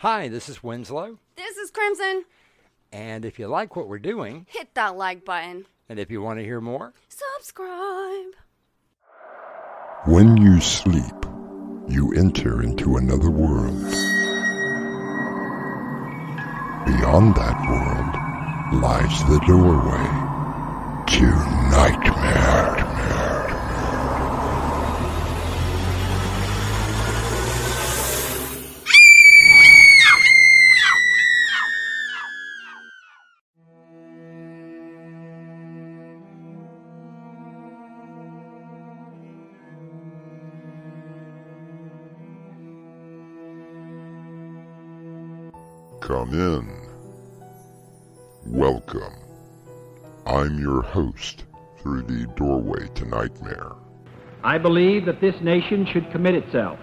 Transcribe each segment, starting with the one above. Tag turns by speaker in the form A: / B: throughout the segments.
A: Hi, this is Winslow.
B: This is Crimson.
A: And if you like what we're doing,
B: Hit that like button.
A: and if you want to hear more,
B: Subscribe.
C: When you sleep, you enter into another world. Beyond that world lies the doorway to nightmare. Come in. Welcome. I'm your host through the doorway to nightmare.
D: I believe that this nation should commit itself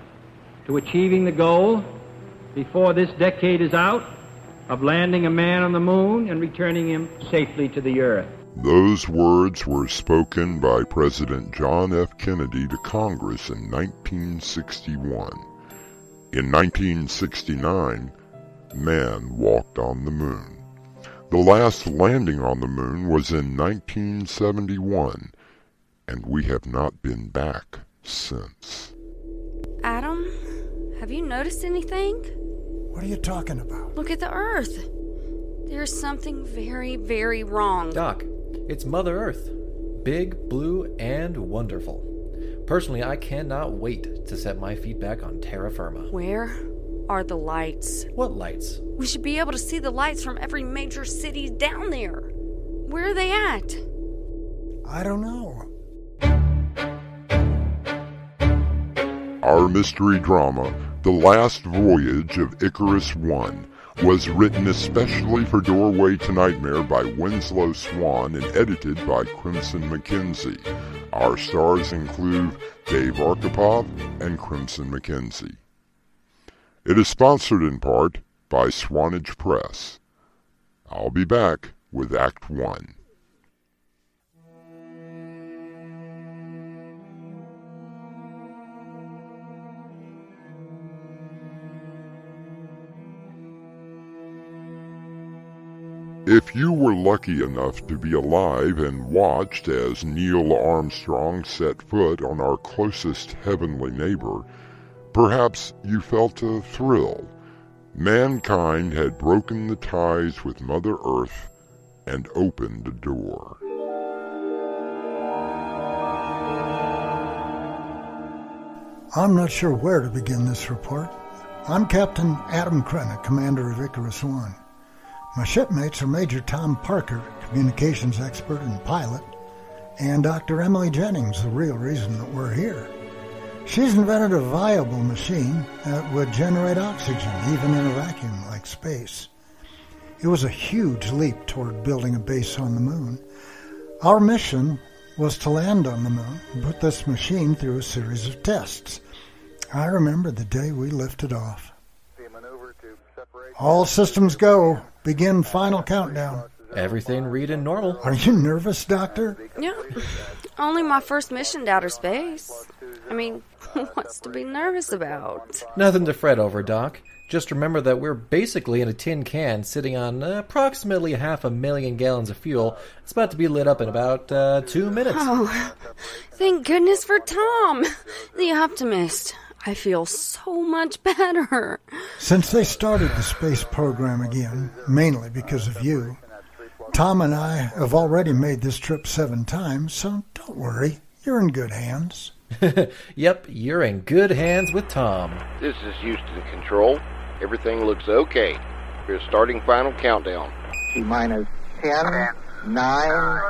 D: to achieving the goal before this decade is out of landing a man on the moon and returning him safely to the earth.
C: Those words were spoken by President John F. Kennedy to Congress in 1961. In 1969, man walked on the moon. The last landing on the moon was in 1971, and we have not been back since.
B: Adam, have you noticed anything?
E: What are you talking about?
B: Look at the Earth. There's something very, very wrong.
F: Doc, it's Mother Earth. Big, blue, and wonderful. Personally, I cannot wait to set my feet back on terra firma.
B: Where are the lights?
F: What lights?
B: We should be able to see the lights from every major city down there. Where are they at?
E: I don't know.
C: Our mystery drama, The Last Voyage of Icarus One, was written especially for Doorway to Nightmare by Winslow Swan and edited by Crimson McKenzie. Our stars include Dave Arkipov and Crimson McKenzie. It is sponsored in part by Swanage Press. I'll be back with Act One. If you were lucky enough to be alive and watched as Neil Armstrong set foot on our closest heavenly neighbor, perhaps you felt a thrill. Mankind had broken the ties with Mother Earth and opened a door.
E: I'm not sure where to begin this report. I'm Captain Adam Krennic, commander of Icarus One. My shipmates are Major Tom Parker, communications expert and pilot, and Dr. Emily Jennings, the real reason that we're here. She's invented a viable machine that would generate oxygen even in a vacuum like space. It was a huge leap toward building a base on the moon. Our mission was to land on the moon and put this machine through a series of tests. I remember the day we lifted off. All systems go. Begin final countdown.
F: Everything reading normal.
E: Are you nervous, Doctor?
B: Yeah. Only my first mission to outer space. I mean, what's to be nervous about?
F: Nothing to fret over, Doc. Just remember that we're basically in a tin can sitting on approximately half a million gallons of fuel. It's about to be lit up in about uh, two minutes.
B: Oh, thank goodness for Tom, the optimist. I feel so much better.
E: Since they started the space program again, mainly because of you, Tom and I have already made this trip seven times, so don't worry. You're in good hands.
F: yep, you're in good hands with Tom.
G: This is Houston Control. Everything looks okay. We're starting final countdown.
H: T minus 10, 9,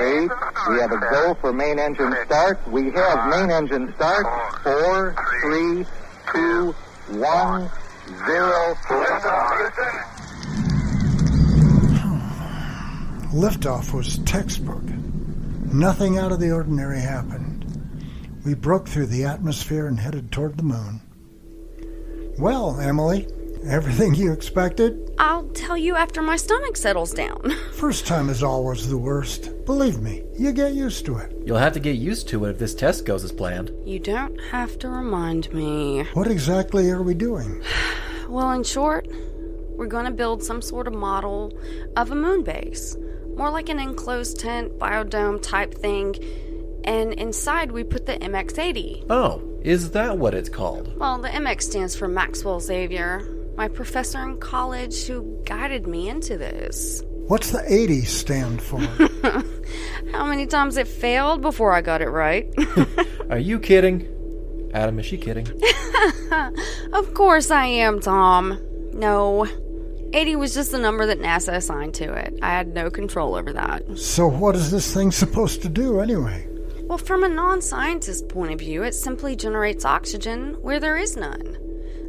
H: 8. We have a go for main engine start. We have main engine start. 4, 3, 2, 1, 0. Hmm.
E: Liftoff was textbook. Nothing out of the ordinary happened. We broke through the atmosphere and headed toward the moon. Well, Emily, everything you expected?
B: I'll tell you after my stomach settles down.
E: First time is always the worst. Believe me, you get used to it.
F: You'll have to get used to it if this test goes as planned.
B: You don't have to remind me.
E: What exactly are we doing?
B: Well, in short, we're going to build some sort of model of a moon base. More like an enclosed tent, biodome type thing. And inside, we put the MX 80.
F: Oh, is that what it's called?
B: Well, the MX stands for Maxwell Xavier, my professor in college who guided me into this.
E: What's the 80 stand for?
B: How many times it failed before I got it right?
F: Are you kidding? Adam, is she kidding?
B: of course I am, Tom. No. 80 was just the number that NASA assigned to it. I had no control over that.
E: so, what is this thing supposed to do anyway?
B: Well, from a non scientist point of view, it simply generates oxygen where there is none,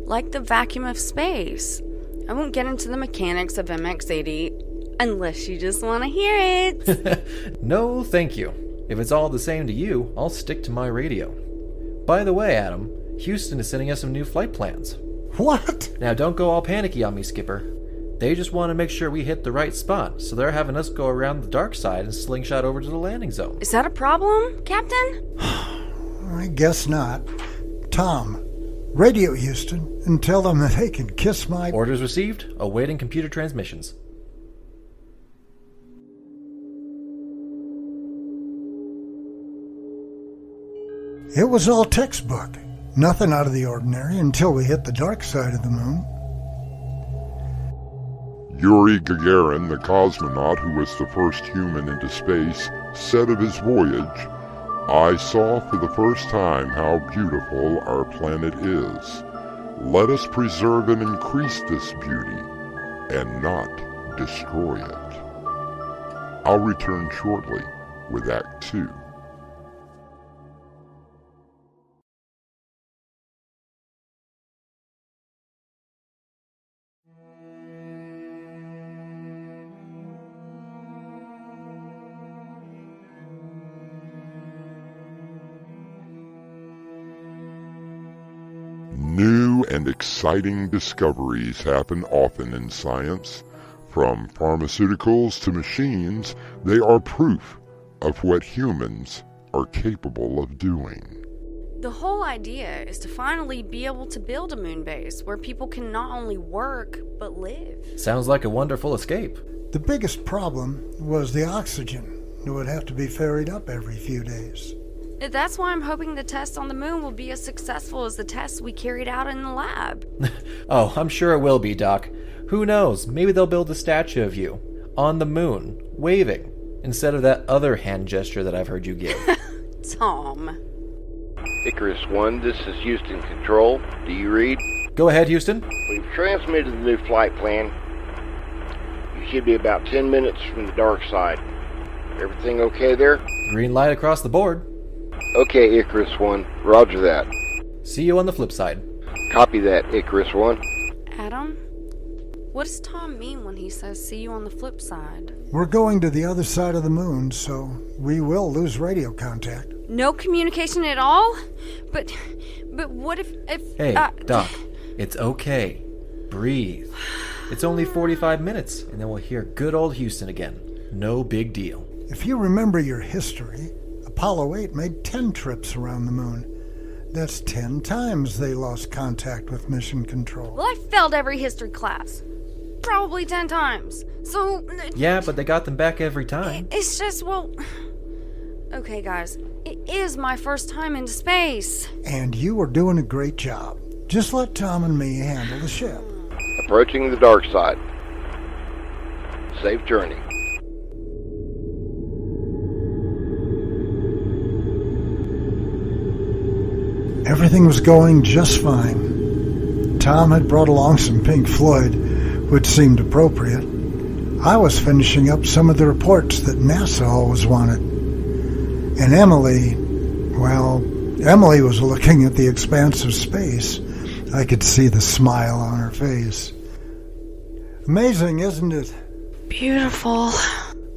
B: like the vacuum of space. I won't get into the mechanics of MX80 unless you just want to hear it.
F: No, thank you. If it's all the same to you, I'll stick to my radio. By the way, Adam, Houston is sending us some new flight plans.
E: What?
F: Now, don't go all panicky on me, Skipper. They just want to make sure we hit the right spot, so they're having us go around the dark side and slingshot over to the landing zone.
B: is that a problem, Captain?
E: I guess not. Tom, radio Houston and tell them that they can kiss my.
F: Orders received, awaiting computer transmissions.
E: It was all textbook. Nothing out of the ordinary until we hit the dark side of the moon.
C: Yuri Gagarin, the cosmonaut who was the first human into space, said of his voyage, I saw for the first time how beautiful our planet is. Let us preserve and increase this beauty, and not destroy it. I'll return shortly with Act Two. New and exciting discoveries happen often in science. From pharmaceuticals to machines, they are proof of what humans are capable of doing.
B: The whole idea is to finally be able to build a moon base where people can not only work, but live.
F: Sounds like a wonderful escape.
E: The biggest problem was the oxygen. It would have to be ferried up every few days.
B: That's why I'm hoping the test on the moon will be as successful as the tests we carried out in the lab.
F: Oh, I'm sure it will be, Doc. Who knows? Maybe they'll build a statue of you on the moon, waving, instead of that other hand gesture that I've heard you give.
B: Tom.
G: Icarus 1, this is Houston Control. Do you read?
F: Go ahead, Houston.
G: We've transmitted the new flight plan. You should be about 10 minutes from the dark side. Everything okay there?
F: Green light across the board.
G: Okay, Icarus 1. Roger that.
F: See you on the flip side.
G: Copy that, Icarus 1.
B: Adam? What does Tom mean when he says see you on the flip side?
E: We're going to the other side of the moon, so we will lose radio contact.
B: No communication at all? But but what if if
F: Hey,
B: uh,
F: Doc, it's okay. Breathe. It's only 45 minutes, and then we'll hear good old Houston again. No big deal.
E: If you remember your history, Apollo 8 made 10 trips around the moon. That's 10 times they lost contact with mission control.
B: Well, I failed every history class. Probably 10 times. So
F: Yeah, but they got them back every time.
B: it's just well Okay, guys. It is my first time into space.
E: And you are doing a great job. Just let Tom and me handle the ship.
G: Approaching the dark side. Safe journey.
E: Everything was going just fine. Tom had brought along some Pink Floyd, which seemed appropriate. I was finishing up some of the reports that NASA always wanted. And Emily, well, Emily was looking at the expanse of space. I could see the smile on her face. Amazing, isn't it?
B: Beautiful.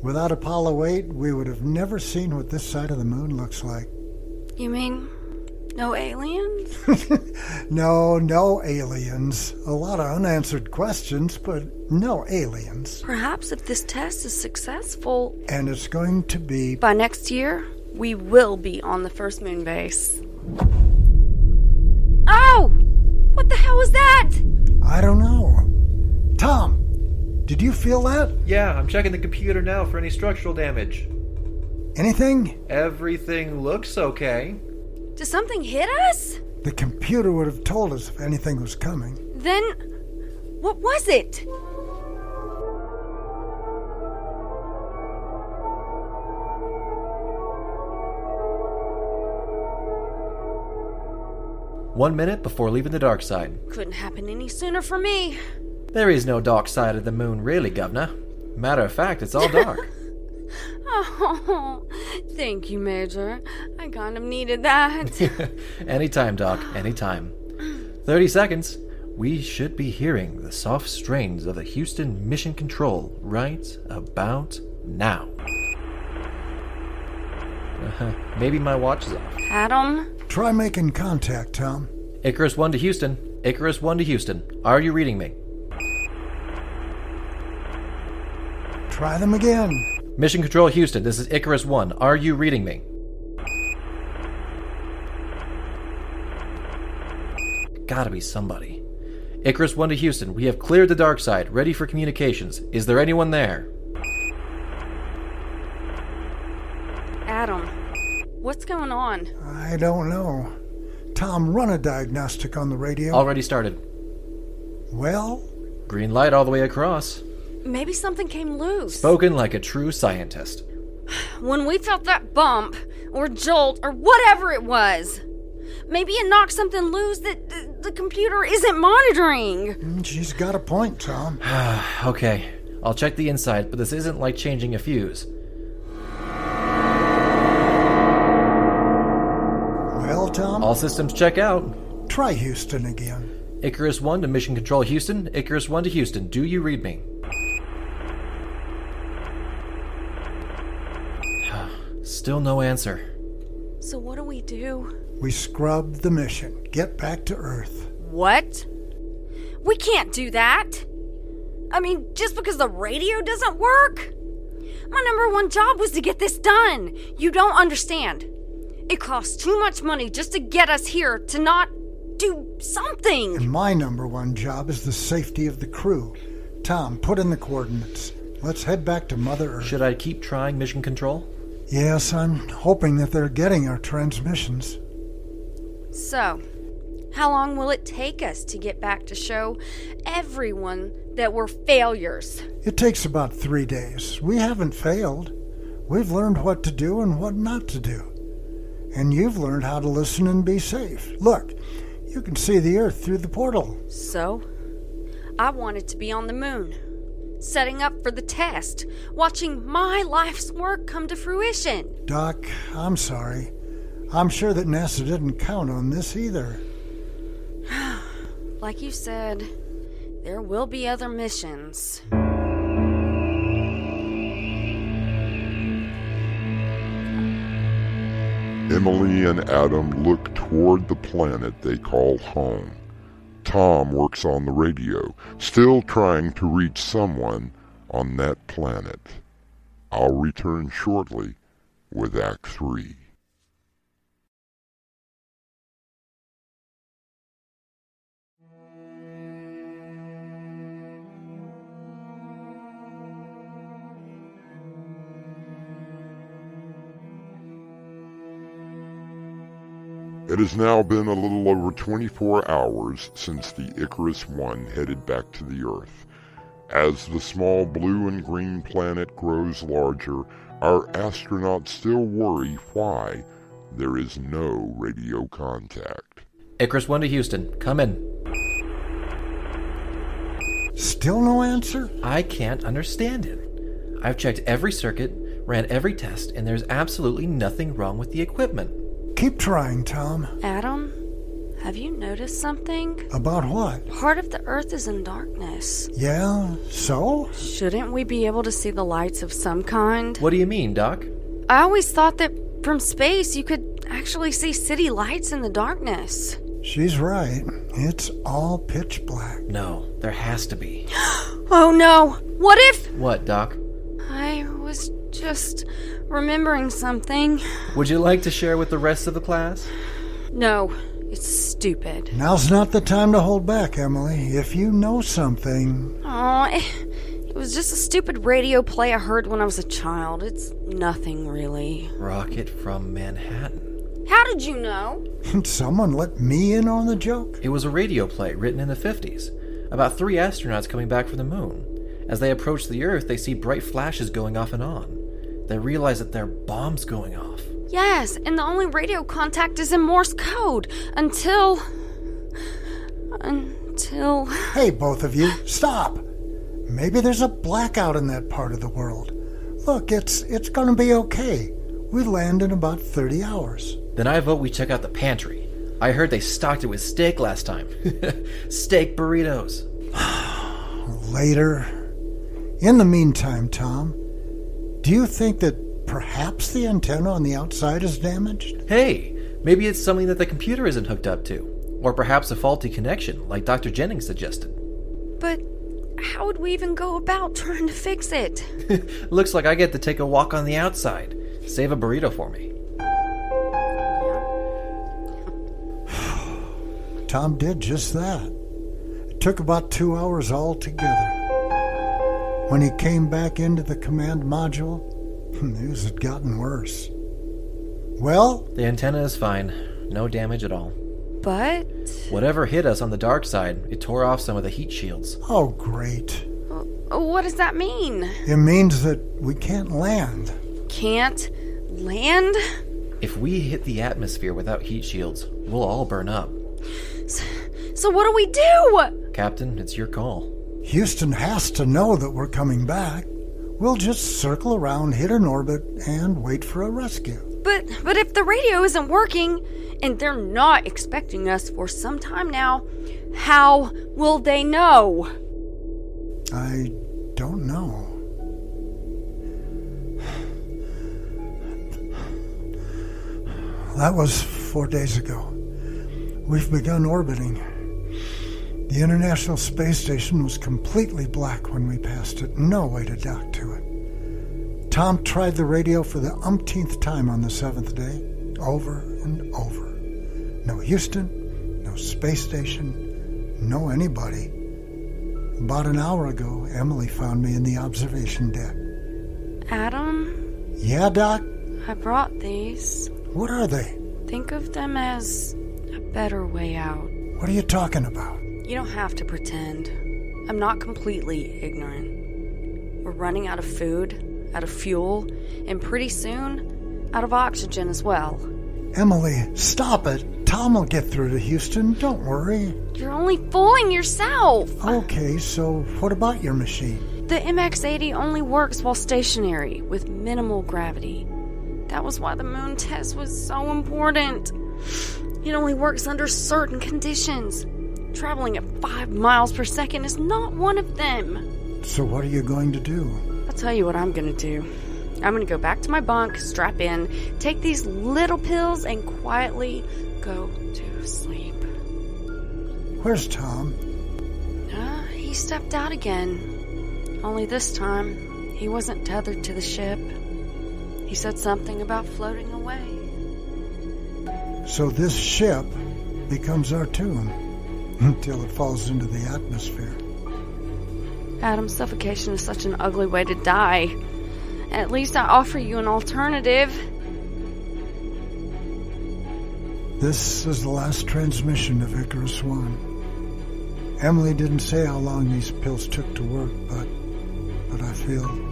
E: Without Apollo 8, we would have never seen what this side of the moon looks like.
B: You mean no aliens?
E: No, no aliens. A lot of unanswered questions, but no aliens.
B: Perhaps if this test is successful,
E: And it's going to be.
B: by next year, we will be on the first moon base. Oh! What the hell was that?
E: I don't know. Tom, did you feel that?
F: Yeah, I'm checking the computer now for any structural damage.
E: Anything?
F: Everything looks okay.
B: Did something hit us?
E: The computer would have told us if anything was coming.
B: Then, what was it?
F: One minute before leaving the dark side.
B: Couldn't happen any sooner for me.
F: There is no dark side of the moon, really, Governor. Matter of fact, it's all dark.
B: Oh, thank you, Major. I kind of needed that.
F: anytime, Doc, anytime. 30 seconds. We should be hearing the soft strains of the Houston Mission Control right about now. Uh-huh. Maybe my watch is off.
B: Adam?
E: Try making contact, Tom.
F: Icarus 1 to Houston. Icarus 1 to Houston. Are you reading me?
E: Try them again.
F: Mission Control Houston, this is Icarus 1. Are you reading me? Gotta be somebody. Icarus 1 to Houston, we have cleared the dark side, ready for communications. Is there anyone there?
B: Adam, what's going on?
E: I don't know. Tom, run a diagnostic on the radio.
F: Already started.
E: Well,
F: Green light all the way across.
B: Maybe something came loose.
F: Spoken like a true scientist.
B: When we felt that bump, or jolt, or whatever it was, maybe it knocked something loose that the, the computer isn't monitoring.
E: mm, she's got a point, Tom.
F: okay, I'll check the inside, but this isn't like changing a fuse.
E: Well, Tom,
F: All systems check out.
E: try Houston again.
F: Icarus 1 to Mission Control Houston. Icarus 1 to Houston. Do you read me? Still no answer.
B: So, what do we do?
E: We scrub the mission. Get back to Earth.
B: What? We can't do that. I mean, just because the radio doesn't work? My number one job was to get this done. You don't understand. It costs too much money just to get us here to not do something.
E: And my number one job is the safety of the crew. Tom, put in the coordinates. Let's head back to Mother Earth.
F: Should I keep trying mission control?
E: Yes, I'm hoping that they're getting our transmissions.
B: So, how long will it take us to get back to show everyone that we're failures?
E: It takes about three days. We haven't failed. We've learned what to do and what not to do. And you've learned how to listen and be safe. Look, you can see the Earth through the portal.
B: So, I wanted to be on the moon, setting up for the test, watching my life's work come to fruition.
E: Doc, I'm sorry. I'm sure that NASA didn't count on this either.
B: Like you said, there will be other missions.
C: Emily and Adam look toward the planet they call home. Tom works on the radio, still trying to reach someone on that planet. I'll return shortly with Act 3. It has now been a little over 24 hours since the Icarus One headed back to the Earth. As the small blue and green planet grows larger, our astronauts still worry why there is no radio contact.
F: Icarus 1 to Houston. Come in.
E: Still no answer?
F: I can't understand it. I've checked every circuit, ran every test, and there's absolutely nothing wrong with the equipment.
E: Keep trying, Tom.
B: Adam, have you noticed something?
E: About what?
B: Part of the Earth is in darkness.
E: Yeah, so?
B: Shouldn't we be able to see the lights of some kind?
F: What do you mean, Doc?
B: I always thought that from space you could actually see city lights in the darkness.
E: She's right. It's all pitch black.
F: No, there has to be.
B: Oh no! What if
F: What, Doc?
B: I was just remembering something?
F: Would you like to share with the rest of the class?
B: No, It's stupid.
E: Now's not the time to hold back, Emily. If you know something.
B: Aw, it was just a stupid radio play I heard when I was a child. It's nothing really.
F: Rocket from Manhattan.
B: How did you know?
E: Someone let me in on the joke?
F: It was a radio play written in the 50s about three astronauts coming back from the moon. As they approach the Earth, they see bright flashes going off and on. They realize that there are bombs going off.
B: Yes, and the only radio contact is in Morse code until. until.
E: Hey, both of you, stop! Maybe there's a blackout in that part of the world. Look, it's it's gonna be okay. We land in about 30 hours.
F: Then I vote we check out the pantry. I heard they stocked it with steak last time. steak burritos.
E: Later. In the meantime, Tom, do you think that perhaps the antenna on the outside is damaged?
F: Hey, maybe it's something that the computer isn't hooked up to. Or perhaps a faulty connection, like Dr. Jennings suggested.
B: But how would we even go about trying to fix it?
F: Looks like I get to take a walk on the outside. Save a burrito for me.
E: Tom did just that. It took about two hours altogether. When he came back into the command module, news had gotten worse. Well,
F: The antenna is fine. No damage at all.
B: But.
F: Whatever hit us on the dark side, it tore off some of the heat shields.
E: oh, great.
B: Oh, what does that mean?
E: It means that we can't land.
B: Can't land?
F: If we hit the atmosphere without heat shields, we'll all burn up.
B: So what do we do?
F: Captain, it's your call.
E: Houston has to know that we're coming back. We'll just circle around, hit an orbit, and wait for a rescue.
B: But but if the radio isn't working and they're not expecting us for some time now, how will they know?
E: I don't know. That was four days ago. We've begun orbiting. The International Space Station was completely black when we passed it. No way to dock to it. Tom tried the radio for the umpteenth time on the seventh day, over and over. No Houston, no space station, no anybody. About an hour ago, Emily found me in the observation deck.
B: Adam,
E: Yeah, Doc?
B: I brought these.
E: What are they?
B: Think of them as a better way out.
E: What are you talking about?
B: You don't have to pretend. I'm not completely ignorant. We're running out of food, out of fuel, and pretty soon, out of oxygen as well.
E: Emily, stop it. Tom will get through to Houston. Don't worry.
B: You're only fooling yourself!
E: Okay, so what about your machine?
B: The MX 80 only works while stationary, with minimal gravity. That was why the moon test was so important. It only works under certain conditions. Traveling at 5 miles per second is not one of them.
E: So, what are you going to do?
B: I'll tell you what I'm gonna do. I'm gonna go back to my bunk, strap in, take these little pills, and quietly go to sleep.
E: Where's Tom?
B: Uh, he stepped out again. Only this time, he wasn't tethered to the ship. He said something about floating away.
E: So, this ship becomes our tomb until it falls into the atmosphere.
B: Adam, suffocation is such an ugly way to die. At least I offer you an alternative.
E: This is the last transmission of Icarus One. Emily didn't say how long these pills took to work, but but I feel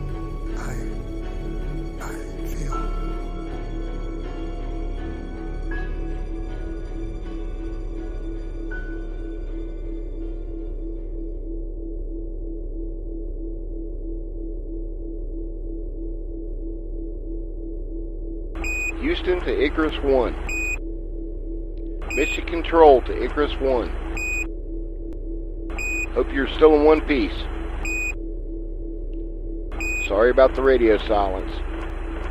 G: Houston to Icarus 1. Mission Control to Icarus 1. Hope you're still in one piece. Sorry about the radio silence.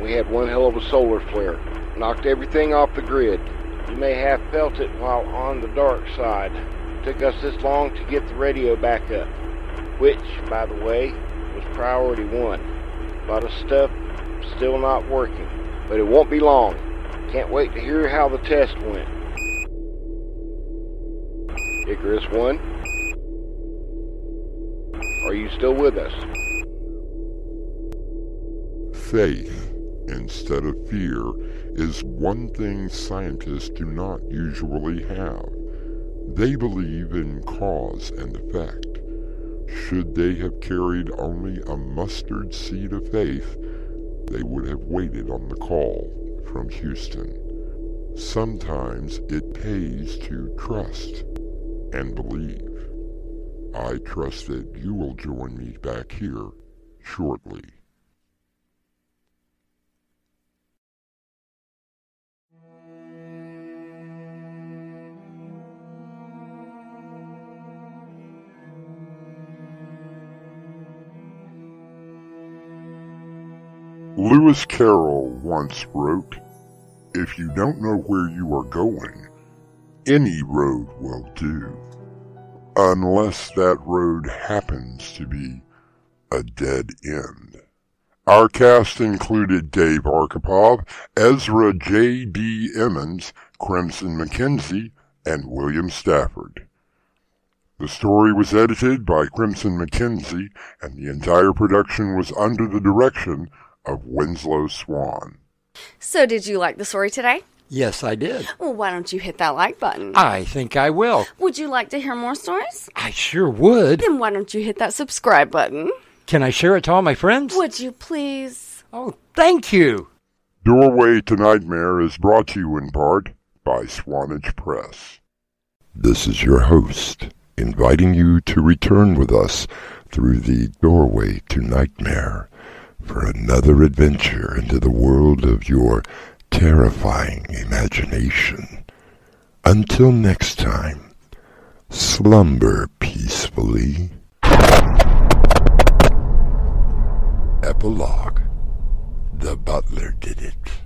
G: We had one hell of a solar flare. Knocked everything off the grid. You may have felt it while on the dark side. Took us this long to get the radio back up. Which, by the way, was priority one. A lot of stuff still not working but it won't be long. Can't wait to hear how the test went. Icarus One? Are you still with us?
C: Faith instead of fear is one thing scientists do not usually have. They believe in cause and effect. Should they have carried only a mustard seed of faith, they would have waited on the call from Houston. Sometimes it pays to trust and believe. I trust that you will join me back here shortly. Lewis Carroll once wrote, If you don't know where you are going, any road will do, unless that road happens to be a dead end. Our cast included Dave Arkipov, Ezra J.D. Emmans, Crimson McKenzie, and William Stafford. The story was edited by Crimson McKenzie, and the entire production was under the direction of Winslow Swan.
B: So, did you like the story today?
A: Yes, I did.
B: Well, why don't you hit that like button?
A: I think I will.
B: Would you like to hear more stories?
A: I sure would.
B: Then why don't you hit that subscribe button?
A: Can I share it to all my friends?
B: Would you please?
A: Oh, thank you.
C: Doorway to Nightmare is brought to you in part by Swanage Press. This is your host, inviting you to return with us through the Doorway to Nightmare for another adventure into the world of your terrifying imagination. Until next time, slumber peacefully. Epilogue The butler did it.